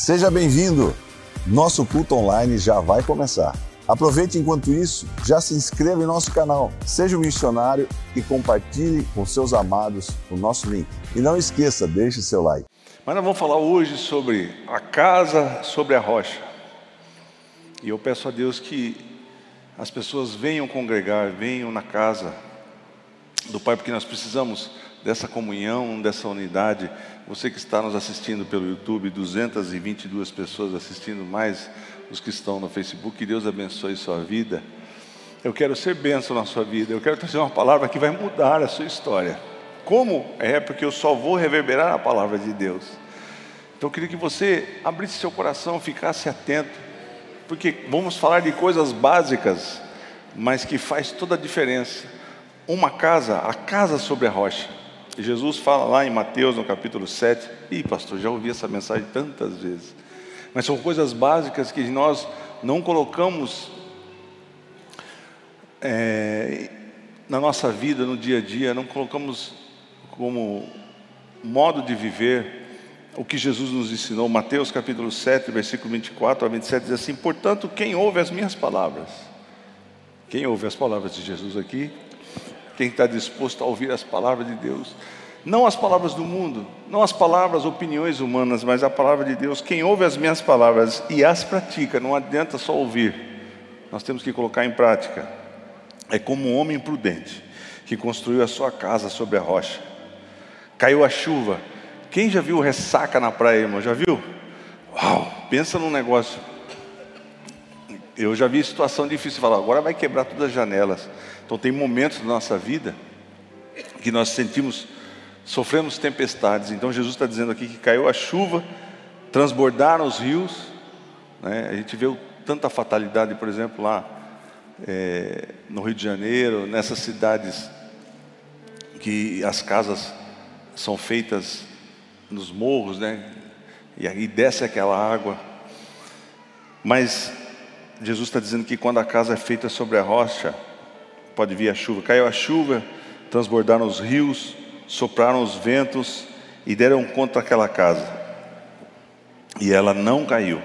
Seja bem-vindo! Nosso culto online já vai começar. Aproveite enquanto isso, já se inscreva em nosso canal, seja um missionário e compartilhe com seus amados o nosso link. E não esqueça, deixe seu like. Mas nós vamos falar hoje sobre a casa sobre a rocha. E eu peço a Deus que as pessoas venham congregar, venham na casa do Pai, porque nós precisamos dessa comunhão, dessa unidade. Você que está nos assistindo pelo YouTube, 222 pessoas assistindo, mais os que estão no Facebook, que Deus abençoe sua vida. Eu quero ser bênção na sua vida, eu quero trazer uma palavra que vai mudar a sua história. Como? É porque eu só vou reverberar a palavra de Deus. Então eu queria que você abrisse seu coração, ficasse atento porque vamos falar de coisas básicas, mas que faz toda a diferença. Uma casa, a casa sobre a rocha. Jesus fala lá em Mateus, no capítulo 7. Ih, pastor, já ouvi essa mensagem tantas vezes. Mas são coisas básicas que nós não colocamos é, na nossa vida, no dia a dia, não colocamos como modo de viver o que Jesus nos ensinou, Mateus capítulo 7, versículo 24 a 27, diz assim: Portanto, quem ouve as minhas palavras, quem ouve as palavras de Jesus aqui, quem está disposto a ouvir as palavras de Deus, não as palavras do mundo, não as palavras, opiniões humanas, mas a palavra de Deus, quem ouve as minhas palavras e as pratica, não adianta só ouvir, nós temos que colocar em prática, é como um homem prudente que construiu a sua casa sobre a rocha, caiu a chuva, quem já viu ressaca na praia, irmão? Já viu? Uau, pensa num negócio. Eu já vi situação difícil, falar, agora vai quebrar todas as janelas. Então tem momentos da nossa vida que nós sentimos, sofremos tempestades. Então Jesus está dizendo aqui que caiu a chuva, transbordaram os rios. Né? A gente vê tanta fatalidade, por exemplo, lá é, no Rio de Janeiro, nessas cidades que as casas são feitas nos morros, né? E aí desce aquela água. Mas Jesus está dizendo que quando a casa é feita sobre a rocha, pode vir a chuva. Caiu a chuva, transbordaram os rios, sopraram os ventos e deram contra aquela casa. E ela não caiu,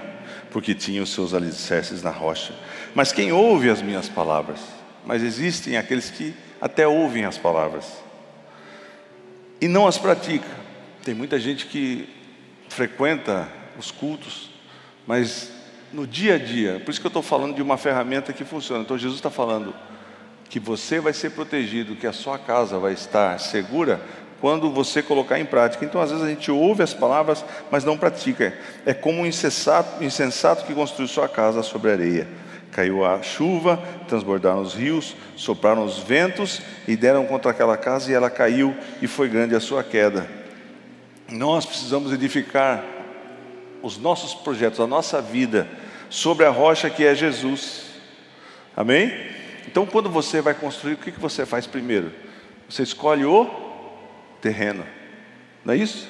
porque tinha os seus alicerces na rocha. Mas quem ouve as minhas palavras? Mas existem aqueles que até ouvem as palavras e não as praticam. Tem muita gente que frequenta os cultos, mas no dia a dia, por isso que eu estou falando de uma ferramenta que funciona. Então Jesus está falando que você vai ser protegido, que a sua casa vai estar segura quando você colocar em prática. Então, às vezes a gente ouve as palavras, mas não pratica. É como um insensato, insensato que construiu sua casa sobre areia. Caiu a chuva, transbordaram os rios, sopraram os ventos e deram contra aquela casa e ela caiu e foi grande a sua queda. Nós precisamos edificar os nossos projetos, a nossa vida, sobre a rocha que é Jesus. Amém? Então, quando você vai construir, o que você faz primeiro? Você escolhe o terreno, não é isso?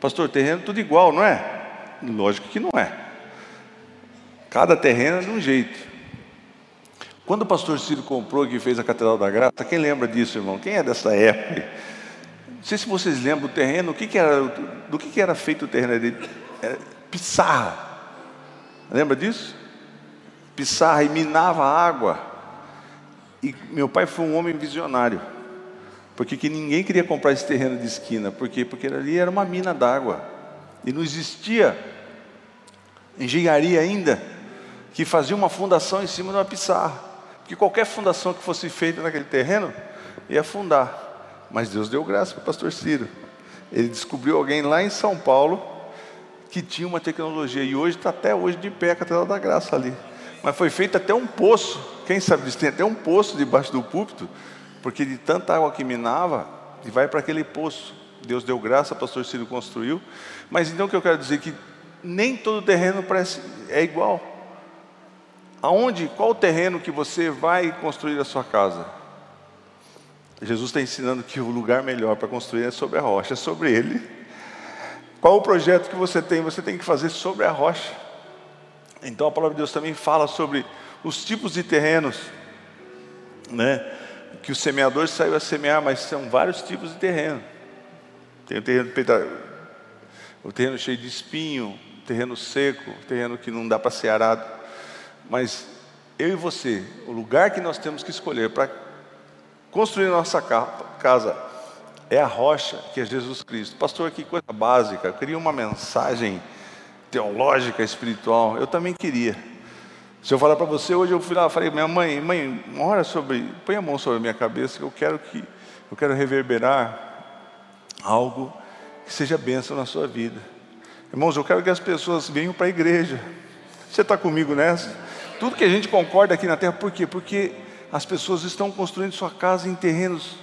Pastor, terreno tudo igual, não é? Lógico que não é. Cada terreno é de um jeito. Quando o pastor Ciro comprou e fez a Catedral da Graça, quem lembra disso, irmão? Quem é dessa época? Não sei se vocês lembram do terreno, o que, que era, do que, que era feito o terreno? Era pissarra. Lembra disso? Pissarra e minava água. E meu pai foi um homem visionário. Porque que ninguém queria comprar esse terreno de esquina. Por quê? Porque ali era uma mina d'água. E não existia engenharia ainda que fazia uma fundação em cima de uma pissarra. Porque qualquer fundação que fosse feita naquele terreno ia afundar. Mas Deus deu graça para o pastor Ciro. Ele descobriu alguém lá em São Paulo que tinha uma tecnologia e hoje está até hoje de pé a Catedral da Graça ali. Mas foi feito até um poço. Quem sabe disso? Tem até um poço debaixo do púlpito, porque de tanta água que minava, e vai para aquele poço. Deus deu graça, o pastor Ciro construiu. Mas então o que eu quero dizer é que nem todo terreno parece é igual. Aonde, qual o terreno que você vai construir a sua casa? Jesus está ensinando que o lugar melhor para construir é sobre a rocha, é sobre ele. Qual o projeto que você tem? Você tem que fazer sobre a rocha. Então a palavra de Deus também fala sobre os tipos de terrenos, né? Que o semeador saiu a semear, mas são vários tipos de terreno. Tem o terreno, o terreno cheio de espinho, terreno seco, terreno que não dá para ser arado. Mas eu e você, o lugar que nós temos que escolher para construir nossa casa é a rocha que é Jesus Cristo. Pastor, que coisa básica. Eu queria uma mensagem teológica, espiritual. Eu também queria. Se eu falar para você, hoje eu fui lá, falei, minha mãe, mãe, ora sobre, põe a mão sobre a minha cabeça, que eu quero que eu quero reverberar algo que seja bênção na sua vida. Irmãos, eu quero que as pessoas venham para a igreja. Você está comigo nessa? Tudo que a gente concorda aqui na terra, por quê? Porque as pessoas estão construindo sua casa em terrenos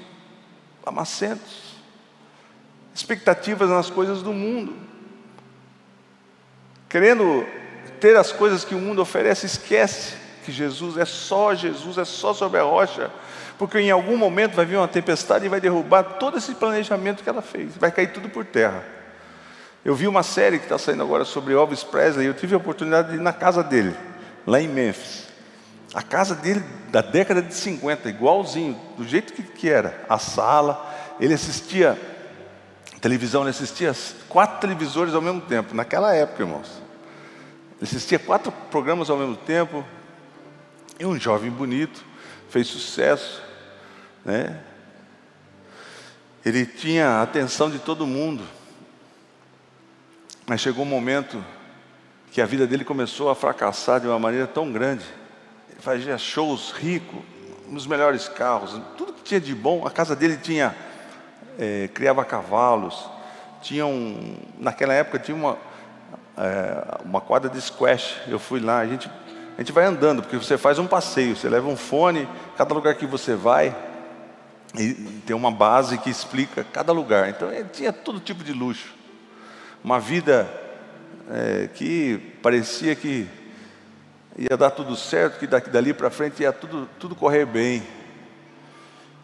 lamacentos, expectativas nas coisas do mundo, querendo ter as coisas que o mundo oferece, esquece que Jesus é só Jesus, é só sobre a rocha, porque em algum momento vai vir uma tempestade e vai derrubar todo esse planejamento que ela fez, vai cair tudo por terra. Eu vi uma série que está saindo agora sobre Elvis Presley, eu tive a oportunidade de ir na casa dele, lá em Memphis. A casa dele da década de 50, igualzinho, do jeito que, que era. A sala, ele assistia televisão, ele assistia quatro televisores ao mesmo tempo, naquela época, irmãos. Ele assistia quatro programas ao mesmo tempo. E um jovem bonito, fez sucesso, né? Ele tinha a atenção de todo mundo. Mas chegou um momento que a vida dele começou a fracassar de uma maneira tão grande fazia shows rico, nos melhores carros, tudo que tinha de bom. A casa dele tinha, é, criava cavalos, tinha um, naquela época tinha uma, é, uma quadra de squash. Eu fui lá, a gente, a gente vai andando, porque você faz um passeio, você leva um fone, cada lugar que você vai, e tem uma base que explica cada lugar. Então ele tinha todo tipo de luxo. Uma vida é, que parecia que ia dar tudo certo, que daqui dali para frente ia tudo, tudo correr bem.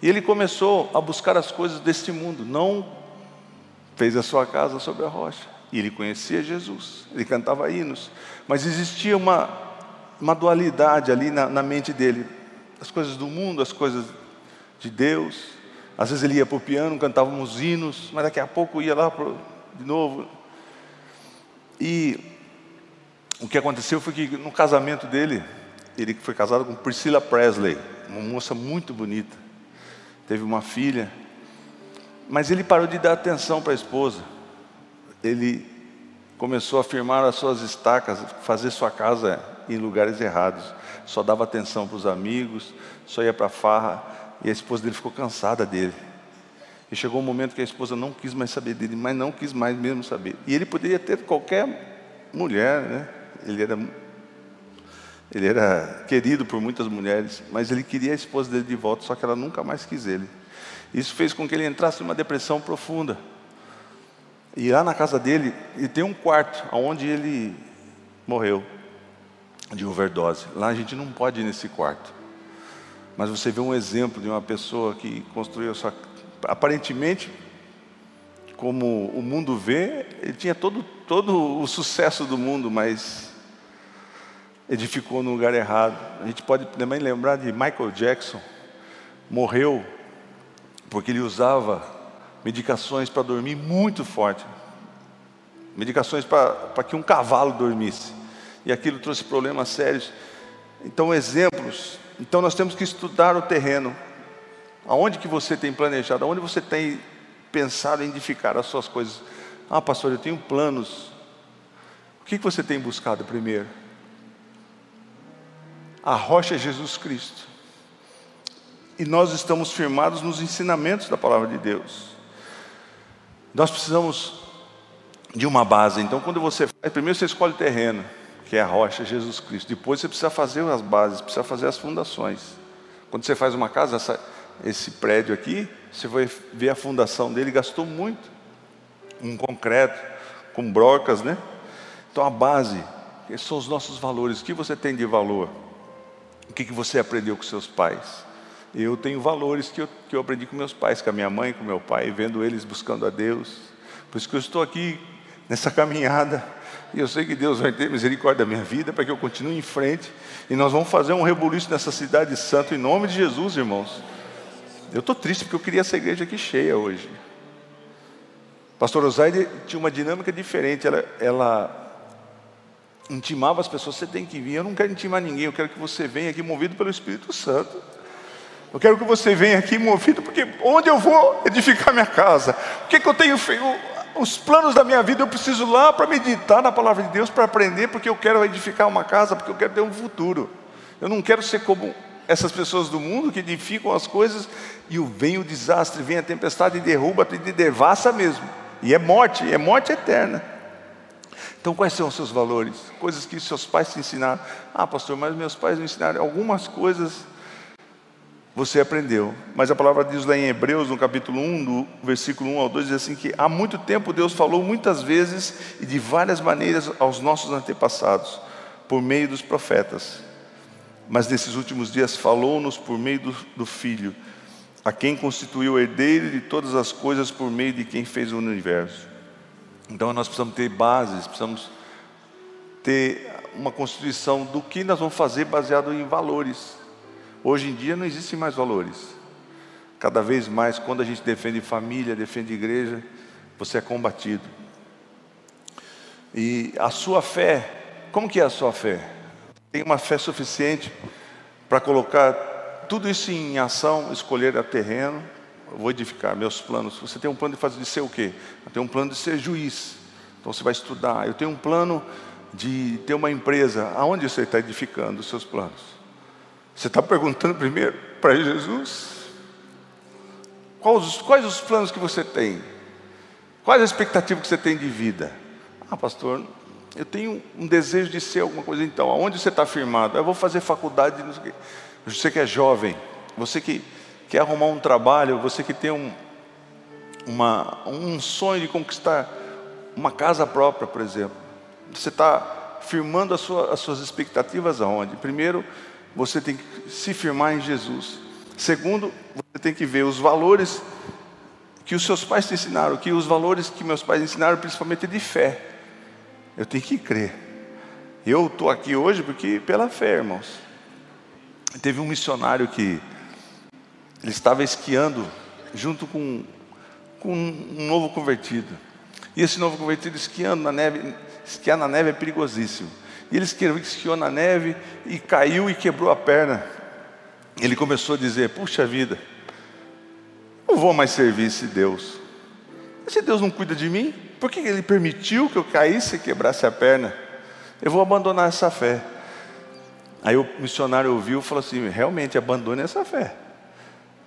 E ele começou a buscar as coisas deste mundo, não fez a sua casa sobre a rocha. E ele conhecia Jesus, ele cantava hinos, mas existia uma, uma dualidade ali na, na mente dele: as coisas do mundo, as coisas de Deus. Às vezes ele ia para o piano, cantava uns hinos, mas daqui a pouco ia lá pro, de novo. E o que aconteceu foi que no casamento dele, ele foi casado com Priscilla Presley, uma moça muito bonita, teve uma filha, mas ele parou de dar atenção para a esposa. Ele começou a firmar as suas estacas, fazer sua casa em lugares errados. Só dava atenção para os amigos, só ia para a farra, e a esposa dele ficou cansada dele. E chegou um momento que a esposa não quis mais saber dele, mas não quis mais mesmo saber. E ele poderia ter qualquer mulher, né? ele era, ele era querido por muitas mulheres, mas ele queria a esposa dele de volta, só que ela nunca mais quis ele. Isso fez com que ele entrasse numa depressão profunda. E lá na casa dele, ele tem um quarto onde ele morreu de overdose. Lá a gente não pode ir nesse quarto. Mas você vê um exemplo de uma pessoa que construiu sua. Aparentemente, como o mundo vê, ele tinha todo, todo o sucesso do mundo, mas edificou no lugar errado. A gente pode também lembrar de Michael Jackson, morreu porque ele usava medicações para dormir muito forte, medicações para que um cavalo dormisse, e aquilo trouxe problemas sérios. Então, exemplos. Então, nós temos que estudar o terreno. Aonde que você tem planejado? Aonde você tem pensado em edificar as suas coisas? Ah, pastor, eu tenho planos. O que, que você tem buscado primeiro? A rocha é Jesus Cristo. E nós estamos firmados nos ensinamentos da palavra de Deus. Nós precisamos de uma base. Então, quando você primeiro você escolhe o terreno, que é a rocha, Jesus Cristo. Depois você precisa fazer as bases, precisa fazer as fundações. Quando você faz uma casa, essa, esse prédio aqui, você vai ver a fundação dele, gastou muito. Um concreto, com brocas, né? Então a base, são os nossos valores. O que você tem de valor? O que, que você aprendeu com seus pais? Eu tenho valores que eu, que eu aprendi com meus pais, com a minha mãe, com meu pai, vendo eles buscando a Deus. Por isso que eu estou aqui nessa caminhada. E eu sei que Deus vai ter misericórdia da minha vida para que eu continue em frente. E nós vamos fazer um rebuliço nessa cidade santa em nome de Jesus, irmãos. Eu estou triste porque eu queria essa igreja aqui cheia hoje. Pastor Osaide tinha uma dinâmica diferente. Ela, ela intimava as pessoas, você tem que vir. Eu não quero intimar ninguém, eu quero que você venha aqui movido pelo Espírito Santo. Eu quero que você venha aqui movido, porque onde eu vou edificar minha casa? O que, que eu tenho feito? Os planos da minha vida eu preciso lá para meditar na palavra de Deus, para aprender, porque eu quero edificar uma casa, porque eu quero ter um futuro. Eu não quero ser como essas pessoas do mundo que edificam as coisas e vem o desastre, vem a tempestade e derruba e devassa mesmo. E é morte, é morte eterna. Então, quais são os seus valores? Coisas que seus pais te ensinaram. Ah, pastor, mas meus pais me ensinaram algumas coisas você aprendeu. Mas a palavra diz lá em Hebreus, no capítulo 1, do versículo 1 ao 2, diz assim que há muito tempo Deus falou muitas vezes e de várias maneiras aos nossos antepassados, por meio dos profetas. Mas nesses últimos dias falou-nos por meio do, do Filho, a quem constituiu herdeiro de todas as coisas por meio de quem fez o universo. Então nós precisamos ter bases, precisamos ter uma constituição do que nós vamos fazer baseado em valores. Hoje em dia não existem mais valores. Cada vez mais, quando a gente defende família, defende igreja, você é combatido. E a sua fé, como que é a sua fé? Tem uma fé suficiente para colocar tudo isso em ação, escolher a terreno, vou edificar meus planos. Você tem um plano de fazer de ser o quê? Eu tenho um plano de ser juiz. Então você vai estudar. Eu tenho um plano de ter uma empresa. Aonde você está edificando os seus planos? Você está perguntando primeiro para Jesus? Quais os, quais os planos que você tem? Quais a expectativa que você tem de vida? Ah, pastor, eu tenho um desejo de ser alguma coisa. Então, aonde você está firmado? Eu vou fazer faculdade. Você que é jovem, você que quer arrumar um trabalho, você que tem um, uma, um sonho de conquistar uma casa própria, por exemplo. Você está firmando as, sua, as suas expectativas aonde? Primeiro, você tem que se firmar em Jesus. Segundo, você tem que ver os valores que os seus pais te ensinaram, que os valores que meus pais ensinaram, principalmente de fé. Eu tenho que crer. Eu estou aqui hoje porque pela fé, irmãos. Teve um missionário que ele estava esquiando junto com, com um novo convertido. E esse novo convertido esquiando na neve, esquiar na neve é perigosíssimo. E ele esquiou na neve e caiu e quebrou a perna. Ele começou a dizer: Puxa vida, não vou mais servir esse Deus. Esse Deus não cuida de mim? Por que ele permitiu que eu caísse e quebrasse a perna? Eu vou abandonar essa fé. Aí o missionário ouviu e falou assim: realmente abandone essa fé.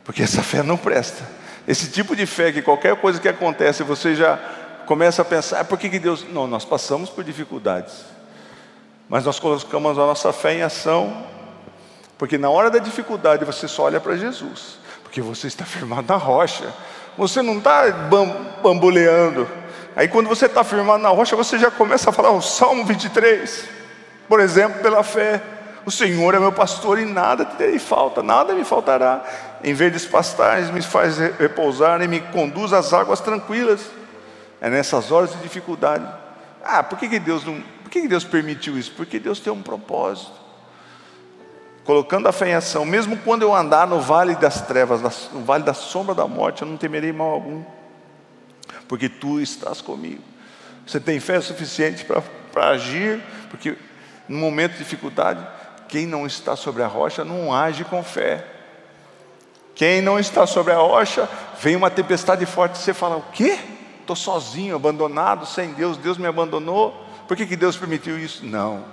Porque essa fé não presta. Esse tipo de fé que qualquer coisa que acontece, você já começa a pensar, ah, por que, que Deus. Não, nós passamos por dificuldades. Mas nós colocamos a nossa fé em ação, porque na hora da dificuldade você só olha para Jesus, porque você está firmado na rocha, você não está bamboleando. Aí quando você está firmado na rocha, você já começa a falar o Salmo 23, por exemplo, pela fé. O Senhor é meu pastor e nada te terei falta, nada me faltará. Em verdes pastagens me faz repousar e me conduz às águas tranquilas. É nessas horas de dificuldade. Ah, por que, que Deus não. Por que, que Deus permitiu isso? Porque Deus tem um propósito. Colocando a fé em ação, mesmo quando eu andar no vale das trevas, no vale da sombra da morte, eu não temerei mal algum, porque tu estás comigo. Você tem fé suficiente para agir, porque no momento de dificuldade, quem não está sobre a rocha não age com fé. Quem não está sobre a rocha, vem uma tempestade forte, você fala: O quê? Estou sozinho, abandonado, sem Deus, Deus me abandonou. Por que, que Deus permitiu isso? Não.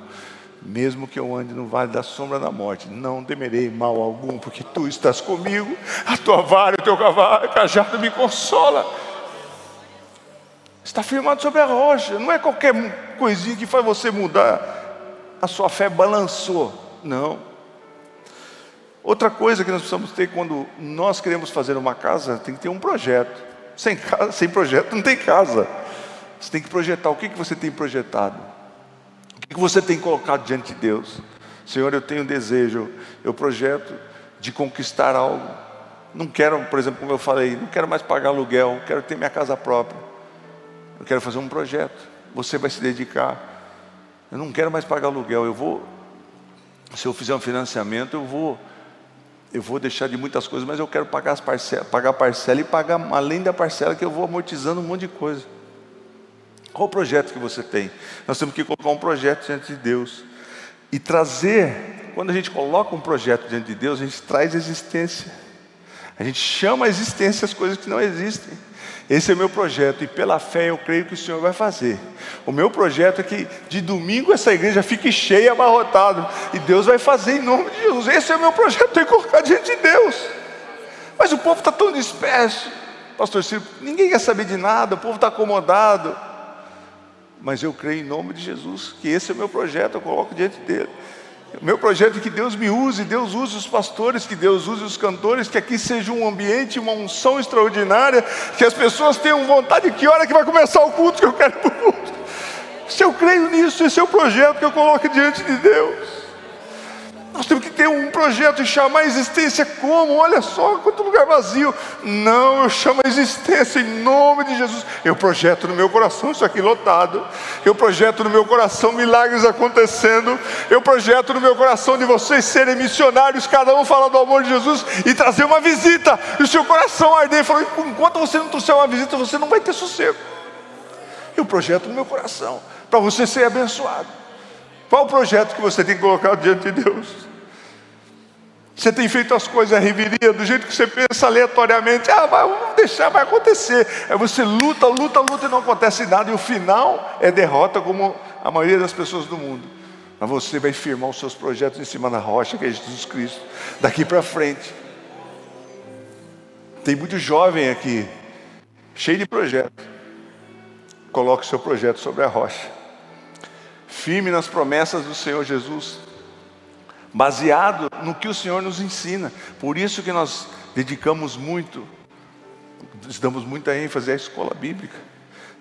Mesmo que eu ande no vale da sombra da morte, não temerei mal algum, porque tu estás comigo, a tua vara, o teu cavalo, cajado me consola. Está firmado sobre a rocha, não é qualquer coisinha que faz você mudar a sua fé balançou. Não. Outra coisa que nós precisamos ter quando nós queremos fazer uma casa, tem que ter um projeto. Sem, casa, sem projeto não tem casa. Você tem que projetar. O que, que você tem projetado? O que, que você tem colocado diante de Deus? Senhor, eu tenho um desejo, eu projeto de conquistar algo. Não quero, por exemplo, como eu falei, não quero mais pagar aluguel, quero ter minha casa própria. Eu quero fazer um projeto. Você vai se dedicar. Eu não quero mais pagar aluguel, eu vou, se eu fizer um financiamento, eu vou, eu vou deixar de muitas coisas, mas eu quero pagar as parcelas, pagar a parcela e pagar além da parcela que eu vou amortizando um monte de coisa. Qual o projeto que você tem? Nós temos que colocar um projeto diante de Deus e trazer. Quando a gente coloca um projeto diante de Deus, a gente traz existência. A gente chama a existência as coisas que não existem. Esse é o meu projeto e pela fé eu creio que o Senhor vai fazer. O meu projeto é que de domingo essa igreja fique cheia, abarrotada. E Deus vai fazer em nome de Jesus. Esse é o meu projeto, tem que colocar diante de Deus. Mas o povo está tão disperso. Pastor Ciro, ninguém quer saber de nada, o povo está acomodado. Mas eu creio em nome de Jesus, que esse é o meu projeto, eu coloco diante dele. O meu projeto é que Deus me use, Deus use os pastores, que Deus use os cantores, que aqui seja um ambiente, uma unção extraordinária, que as pessoas tenham vontade, que hora que vai começar o culto que eu quero para o culto. Se eu creio nisso, esse é o projeto que eu coloco diante de Deus. Nós temos que ter um projeto e chamar a existência como? Olha só quanto lugar vazio. Não, eu chamo a existência em nome de Jesus. Eu projeto no meu coração isso aqui lotado. Eu projeto no meu coração milagres acontecendo. Eu projeto no meu coração de vocês serem missionários, cada um falar do amor de Jesus e trazer uma visita. E o seu coração arder falar: enquanto você não trouxer uma visita, você não vai ter sossego. Eu projeto no meu coração para você ser abençoado. Qual o projeto que você tem colocado diante de Deus? Você tem feito as coisas a reveria, do jeito que você pensa aleatoriamente, ah, vai, vamos deixar, vai acontecer. Aí você luta, luta, luta e não acontece nada, e o final é derrota, como a maioria das pessoas do mundo. Mas você vai firmar os seus projetos em cima da rocha, que é Jesus Cristo, daqui para frente. Tem muito jovem aqui, cheio de projetos. Coloque o seu projeto sobre a rocha firme nas promessas do Senhor Jesus, baseado no que o Senhor nos ensina. Por isso que nós dedicamos muito, damos muita ênfase à escola bíblica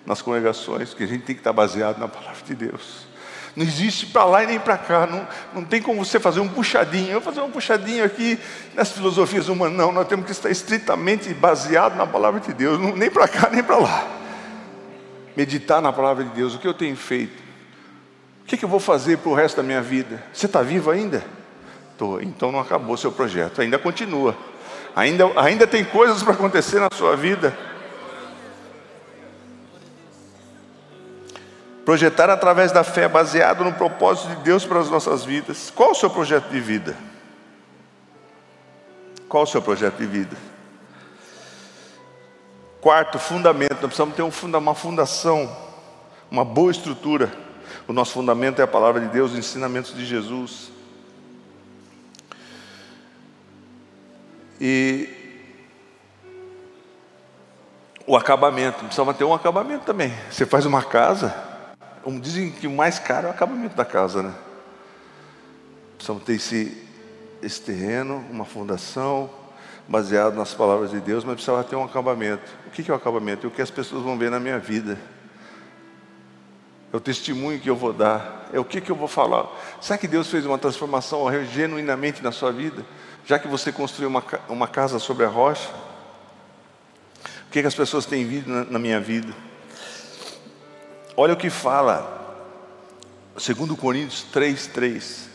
nas congregações, que a gente tem que estar baseado na palavra de Deus. Não existe para lá e nem para cá, não, não tem como você fazer um puxadinho. Eu fazer um puxadinho aqui nas filosofias humanas. Não, nós temos que estar estritamente baseado na palavra de Deus, não, nem para cá nem para lá. Meditar na palavra de Deus, o que eu tenho feito? O que, que eu vou fazer para o resto da minha vida? Você está vivo ainda? Estou. Então não acabou seu projeto, ainda continua. Ainda, ainda tem coisas para acontecer na sua vida. Projetar através da fé, baseado no propósito de Deus para as nossas vidas. Qual o seu projeto de vida? Qual o seu projeto de vida? Quarto, fundamento. Nós precisamos ter um uma fundação, uma boa estrutura. O nosso fundamento é a palavra de Deus, os ensinamentos de Jesus. E o acabamento, precisava ter um acabamento também. Você faz uma casa, dizem que o mais caro é o acabamento da casa, né? Precisamos ter esse, esse terreno, uma fundação, baseado nas palavras de Deus, mas precisava ter um acabamento. O que é o acabamento? É o que as pessoas vão ver na minha vida é o testemunho que eu vou dar, é o que, que eu vou falar. Será que Deus fez uma transformação genuinamente na sua vida? Já que você construiu uma, uma casa sobre a rocha? O que, que as pessoas têm visto na, na minha vida? Olha o que fala, 2 Coríntios 3, 3.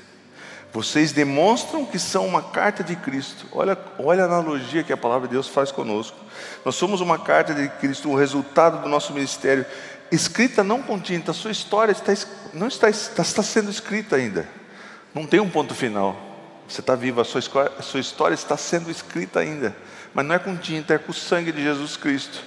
Vocês demonstram que são uma carta de Cristo. Olha, olha a analogia que a palavra de Deus faz conosco. Nós somos uma carta de Cristo, o resultado do nosso ministério escrita não com tinta, a sua história está, não está, está, está sendo escrita ainda. Não tem um ponto final. Você está vivo, a sua, a sua história está sendo escrita ainda. Mas não é com tinta, é com o sangue de Jesus Cristo.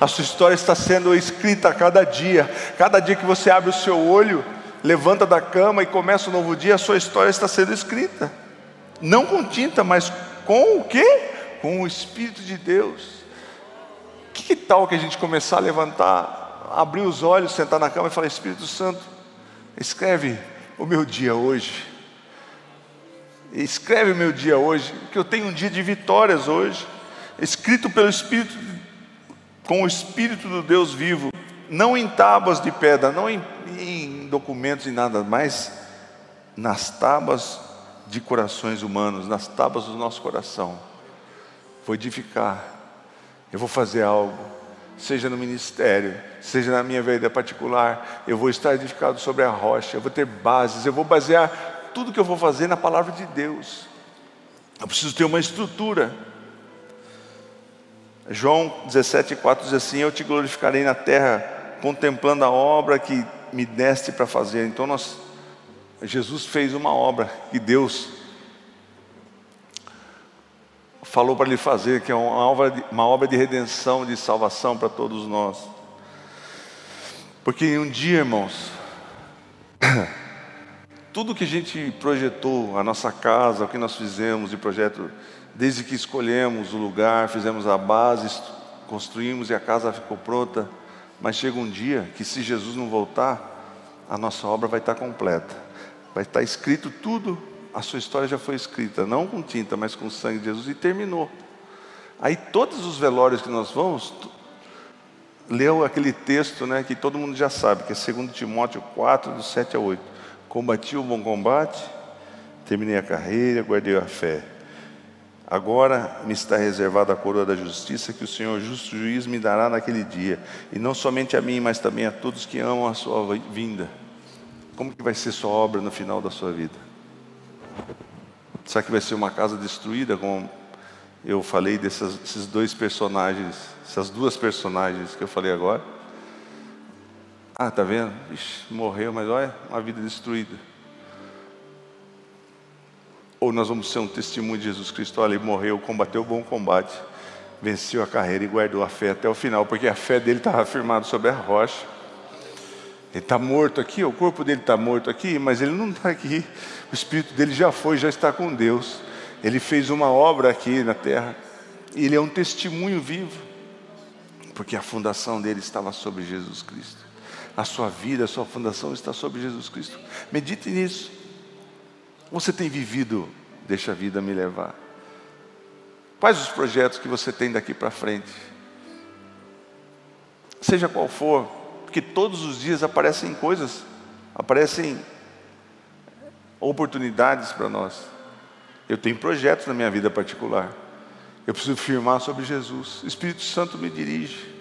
A sua história está sendo escrita a cada dia. Cada dia que você abre o seu olho, levanta da cama e começa um novo dia, a sua história está sendo escrita. Não com tinta, mas com o quê? Com o Espírito de Deus. Que tal que a gente começar a levantar abrir os olhos, sentar na cama e falar: Espírito Santo, escreve o meu dia hoje. Escreve o meu dia hoje, que eu tenho um dia de vitórias hoje, escrito pelo Espírito, com o Espírito do Deus vivo, não em tábuas de pedra, não em, em documentos e nada, mas nas tábuas de corações humanos, nas tábuas do nosso coração. Vou edificar, eu vou fazer algo, seja no ministério, seja na minha vida particular, eu vou estar edificado sobre a rocha, eu vou ter bases, eu vou basear tudo que eu vou fazer na palavra de Deus. Eu preciso ter uma estrutura. João 17,4 diz assim: Eu te glorificarei na terra contemplando a obra que me deste para fazer. Então nós, Jesus fez uma obra que Deus falou para ele fazer, que é uma obra de, uma obra de redenção, de salvação para todos nós. Porque um dia, irmãos, tudo que a gente projetou, a nossa casa, o que nós fizemos de projeto, desde que escolhemos o lugar, fizemos a base, construímos e a casa ficou pronta, mas chega um dia que se Jesus não voltar, a nossa obra vai estar completa. Vai estar escrito tudo, a sua história já foi escrita, não com tinta, mas com o sangue de Jesus e terminou. Aí todos os velórios que nós vamos, leu aquele texto né, que todo mundo já sabe, que é 2 Timóteo 4, do 7 a 8. Combati o bom combate, terminei a carreira, guardei a fé. Agora me está reservada a coroa da justiça que o Senhor justo juiz me dará naquele dia, e não somente a mim, mas também a todos que amam a sua vinda. Como que vai ser sua obra no final da sua vida? Será que vai ser uma casa destruída, como eu falei desses dois personagens, essas duas personagens que eu falei agora? Ah, tá vendo? Ixi, morreu, mas olha, uma vida destruída. Ou nós vamos ser um testemunho de Jesus Cristo, olha, ele morreu, combateu o bom combate, venceu a carreira e guardou a fé até o final, porque a fé dele estava firmada sobre a rocha. Ele está morto aqui, o corpo dele está morto aqui, mas ele não está aqui. O espírito dele já foi, já está com Deus. Ele fez uma obra aqui na terra. E ele é um testemunho vivo, porque a fundação dele estava sobre Jesus Cristo a sua vida, a sua fundação está sobre Jesus Cristo. Medite nisso. Você tem vivido, deixa a vida me levar. Quais os projetos que você tem daqui para frente? Seja qual for, porque todos os dias aparecem coisas, aparecem oportunidades para nós. Eu tenho projetos na minha vida particular. Eu preciso firmar sobre Jesus. O Espírito Santo me dirige.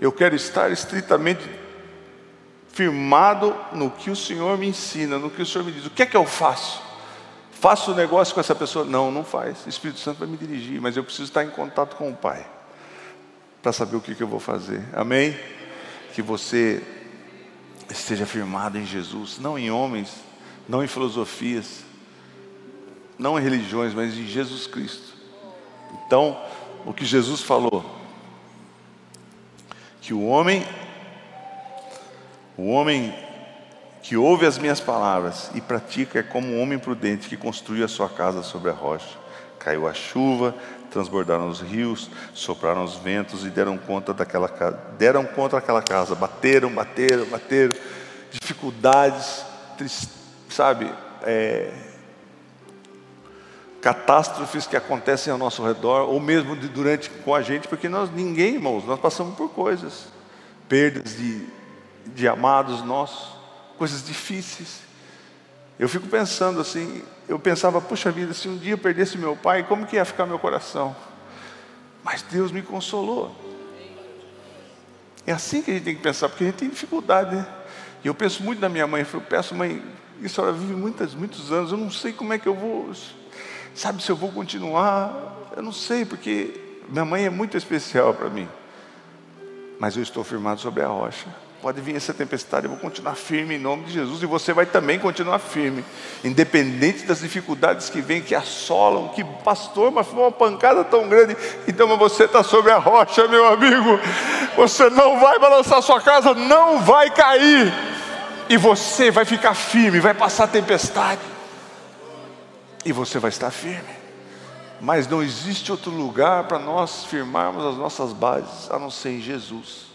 Eu quero estar estritamente firmado no que o Senhor me ensina, no que o Senhor me diz. O que é que eu faço? Faço negócio com essa pessoa? Não, não faz. O Espírito Santo vai me dirigir, mas eu preciso estar em contato com o Pai para saber o que, que eu vou fazer. Amém? Que você esteja firmado em Jesus, não em homens, não em filosofias, não em religiões, mas em Jesus Cristo. Então, o que Jesus falou, que o homem o homem que ouve as minhas palavras e pratica é como um homem prudente que construiu a sua casa sobre a rocha. Caiu a chuva, transbordaram os rios, sopraram os ventos e deram conta daquela casa, deram contra aquela casa, bateram, bateram, bateram, dificuldades, sabe, é, catástrofes que acontecem ao nosso redor, ou mesmo de, durante com a gente, porque nós ninguém, irmãos, nós passamos por coisas, perdas de de amados nossos, coisas difíceis. Eu fico pensando assim, eu pensava, puxa vida, se um dia eu perdesse meu pai, como que ia ficar meu coração? Mas Deus me consolou. É assim que a gente tem que pensar, porque a gente tem dificuldade, né? E eu penso muito na minha mãe, eu peço, mãe, a senhora vive muitos, muitos anos, eu não sei como é que eu vou, sabe se eu vou continuar, eu não sei, porque minha mãe é muito especial para mim. Mas eu estou firmado sobre a rocha. Pode vir essa tempestade, eu vou continuar firme em nome de Jesus e você vai também continuar firme, independente das dificuldades que vêm, que assolam, que pastor, mas foi uma pancada tão grande. Então você está sobre a rocha, meu amigo. Você não vai balançar sua casa, não vai cair, e você vai ficar firme, vai passar a tempestade, e você vai estar firme. Mas não existe outro lugar para nós firmarmos as nossas bases a não ser em Jesus.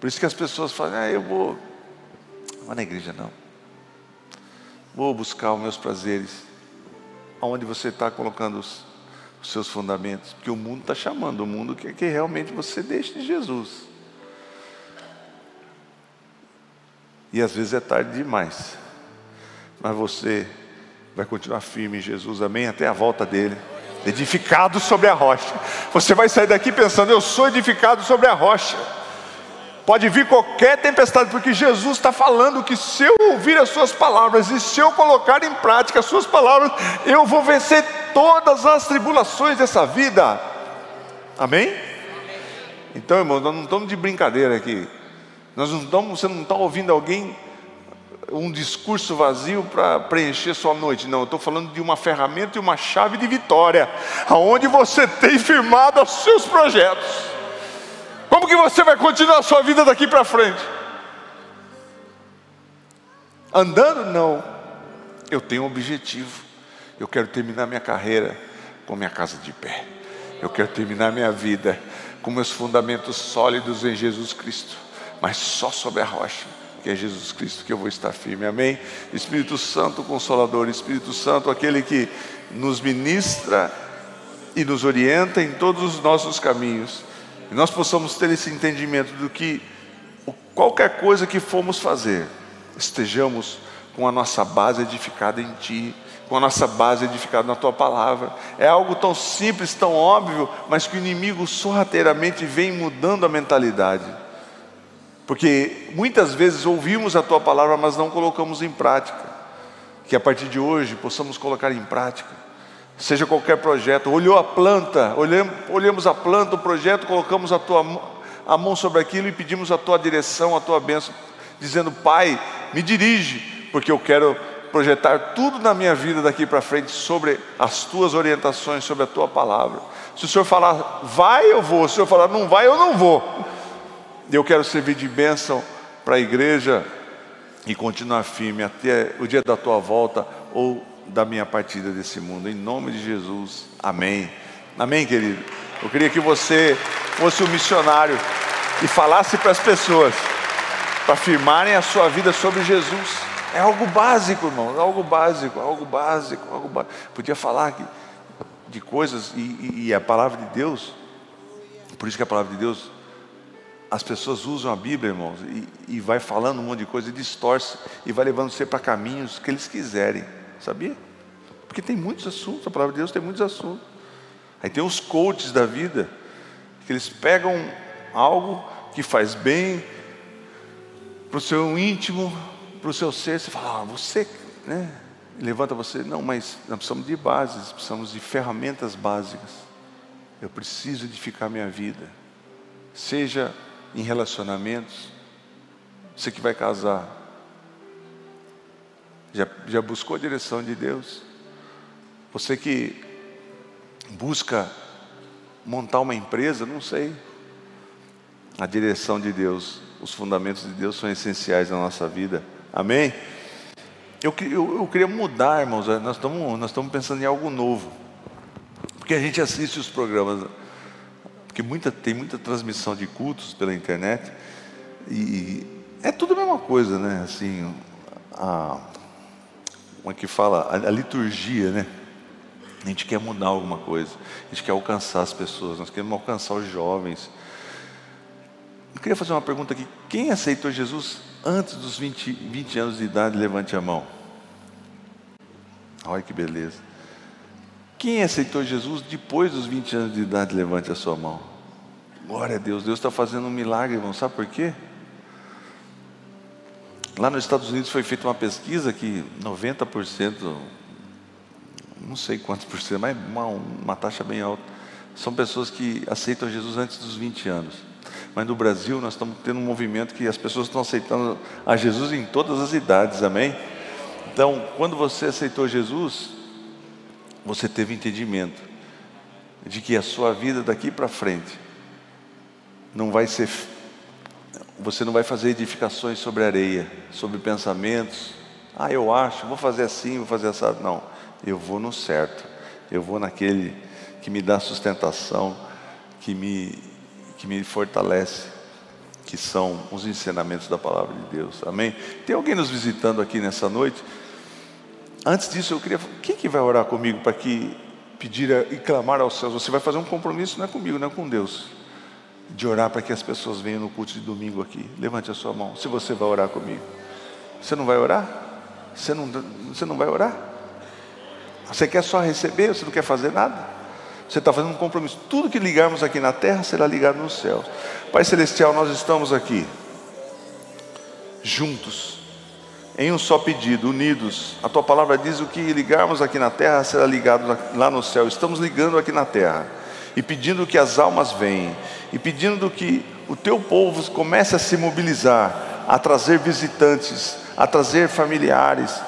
Por isso que as pessoas falam, ah, eu vou, não vou na igreja não. Vou buscar os meus prazeres. Aonde você está colocando os, os, seus fundamentos? Porque o mundo está chamando, o mundo quer que realmente você deixe de Jesus. E às vezes é tarde demais. Mas você vai continuar firme em Jesus, amém? Até a volta dele. Edificado sobre a rocha. Você vai sair daqui pensando, eu sou edificado sobre a rocha. Pode vir qualquer tempestade, porque Jesus está falando que se eu ouvir as suas palavras e se eu colocar em prática as suas palavras, eu vou vencer todas as tribulações dessa vida. Amém? Então, irmãos, nós não estamos de brincadeira aqui. Nós não estamos, você não está ouvindo alguém um discurso vazio para preencher sua noite. Não, eu estou falando de uma ferramenta e uma chave de vitória, aonde você tem firmado os seus projetos. Como que você vai continuar a sua vida daqui para frente? Andando? Não. Eu tenho um objetivo. Eu quero terminar minha carreira com minha casa de pé. Eu quero terminar minha vida com meus fundamentos sólidos em Jesus Cristo, mas só sobre a rocha que é Jesus Cristo, que eu vou estar firme. Amém? Espírito Santo Consolador, Espírito Santo, aquele que nos ministra e nos orienta em todos os nossos caminhos. E nós possamos ter esse entendimento do que qualquer coisa que formos fazer, estejamos com a nossa base edificada em Ti, com a nossa base edificada na Tua palavra. É algo tão simples, tão óbvio, mas que o inimigo sorrateiramente vem mudando a mentalidade. Porque muitas vezes ouvimos a tua palavra, mas não colocamos em prática. Que a partir de hoje possamos colocar em prática. Seja qualquer projeto, olhou a planta, olhamos, a planta, o projeto, colocamos a tua a mão sobre aquilo e pedimos a tua direção, a tua bênção, dizendo: Pai, me dirige, porque eu quero projetar tudo na minha vida daqui para frente sobre as tuas orientações, sobre a tua palavra. Se o Senhor falar, vai, eu vou. Se o Senhor falar, não vai, eu não vou. Eu quero servir de bênção para a igreja e continuar firme até o dia da tua volta ou da minha partida desse mundo. Em nome de Jesus. Amém. Amém, querido. Eu queria que você fosse um missionário e falasse para as pessoas para firmarem a sua vida sobre Jesus. É algo básico, irmão, é algo básico, algo básico, algo básico. Podia falar de coisas e, e a palavra de Deus, por isso que a palavra de Deus as pessoas usam a Bíblia, irmãos, e, e vai falando um monte de coisa e distorce e vai levando você para caminhos que eles quiserem, sabia? Porque tem muitos assuntos, a palavra de Deus tem muitos assuntos. Aí tem os coaches da vida, que eles pegam algo que faz bem para o seu íntimo, para o seu ser, você fala, ah, você, né? Levanta você, não, mas nós precisamos de bases, precisamos de ferramentas básicas. Eu preciso edificar minha vida. Seja em relacionamentos. Você que vai casar, já, já buscou a direção de Deus? Você que busca montar uma empresa, não sei. A direção de Deus, os fundamentos de Deus são essenciais na nossa vida. Amém? Eu, eu, eu queria mudar, irmãos. Nós estamos, nós estamos pensando em algo novo. Porque a gente assiste os programas porque muita, tem muita transmissão de cultos pela internet e é tudo a mesma coisa, né? Assim, a, como é que fala? A, a liturgia, né? A gente quer mudar alguma coisa, a gente quer alcançar as pessoas, nós queremos alcançar os jovens. Eu queria fazer uma pergunta aqui: quem aceitou Jesus antes dos 20, 20 anos de idade? Levante a mão. Olha que beleza. Quem aceitou Jesus depois dos 20 anos de idade, levante a sua mão. Glória a Deus, Deus está fazendo um milagre, irmão. Sabe por quê? Lá nos Estados Unidos foi feita uma pesquisa que 90%, não sei quantos por cento, mas uma, uma taxa bem alta, são pessoas que aceitam Jesus antes dos 20 anos. Mas no Brasil nós estamos tendo um movimento que as pessoas estão aceitando a Jesus em todas as idades, amém? Então, quando você aceitou Jesus, você teve entendimento de que a sua vida daqui para frente não vai ser você não vai fazer edificações sobre areia, sobre pensamentos. Ah, eu acho, vou fazer assim, vou fazer assim. Não, eu vou no certo. Eu vou naquele que me dá sustentação, que me que me fortalece, que são os ensinamentos da palavra de Deus. Amém? Tem alguém nos visitando aqui nessa noite? Antes disso, eu queria. Quem que vai orar comigo para que pedir e clamar aos céus? Você vai fazer um compromisso, não é comigo, não é com Deus. De orar para que as pessoas venham no culto de domingo aqui. Levante a sua mão, se você vai orar comigo. Você não vai orar? Você não, você não vai orar? Você quer só receber, você não quer fazer nada? Você está fazendo um compromisso. Tudo que ligarmos aqui na terra será ligado nos céus. Pai Celestial, nós estamos aqui, juntos em um só pedido, unidos. A tua palavra diz o que ligarmos aqui na terra será ligado lá no céu. Estamos ligando aqui na terra e pedindo que as almas venham, e pedindo que o teu povo comece a se mobilizar, a trazer visitantes, a trazer familiares,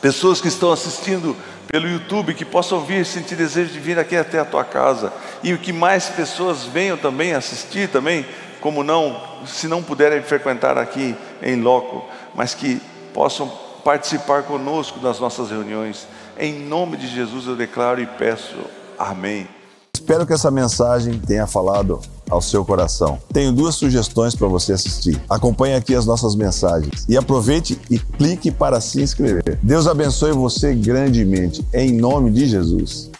pessoas que estão assistindo pelo YouTube, que possam vir sentir desejo de vir aqui até a tua casa, e que mais pessoas venham também assistir também, como não, se não puderem frequentar aqui em loco, mas que possam participar conosco das nossas reuniões. Em nome de Jesus eu declaro e peço. Amém. Espero que essa mensagem tenha falado ao seu coração. Tenho duas sugestões para você assistir. Acompanhe aqui as nossas mensagens e aproveite e clique para se inscrever. Deus abençoe você grandemente, em nome de Jesus.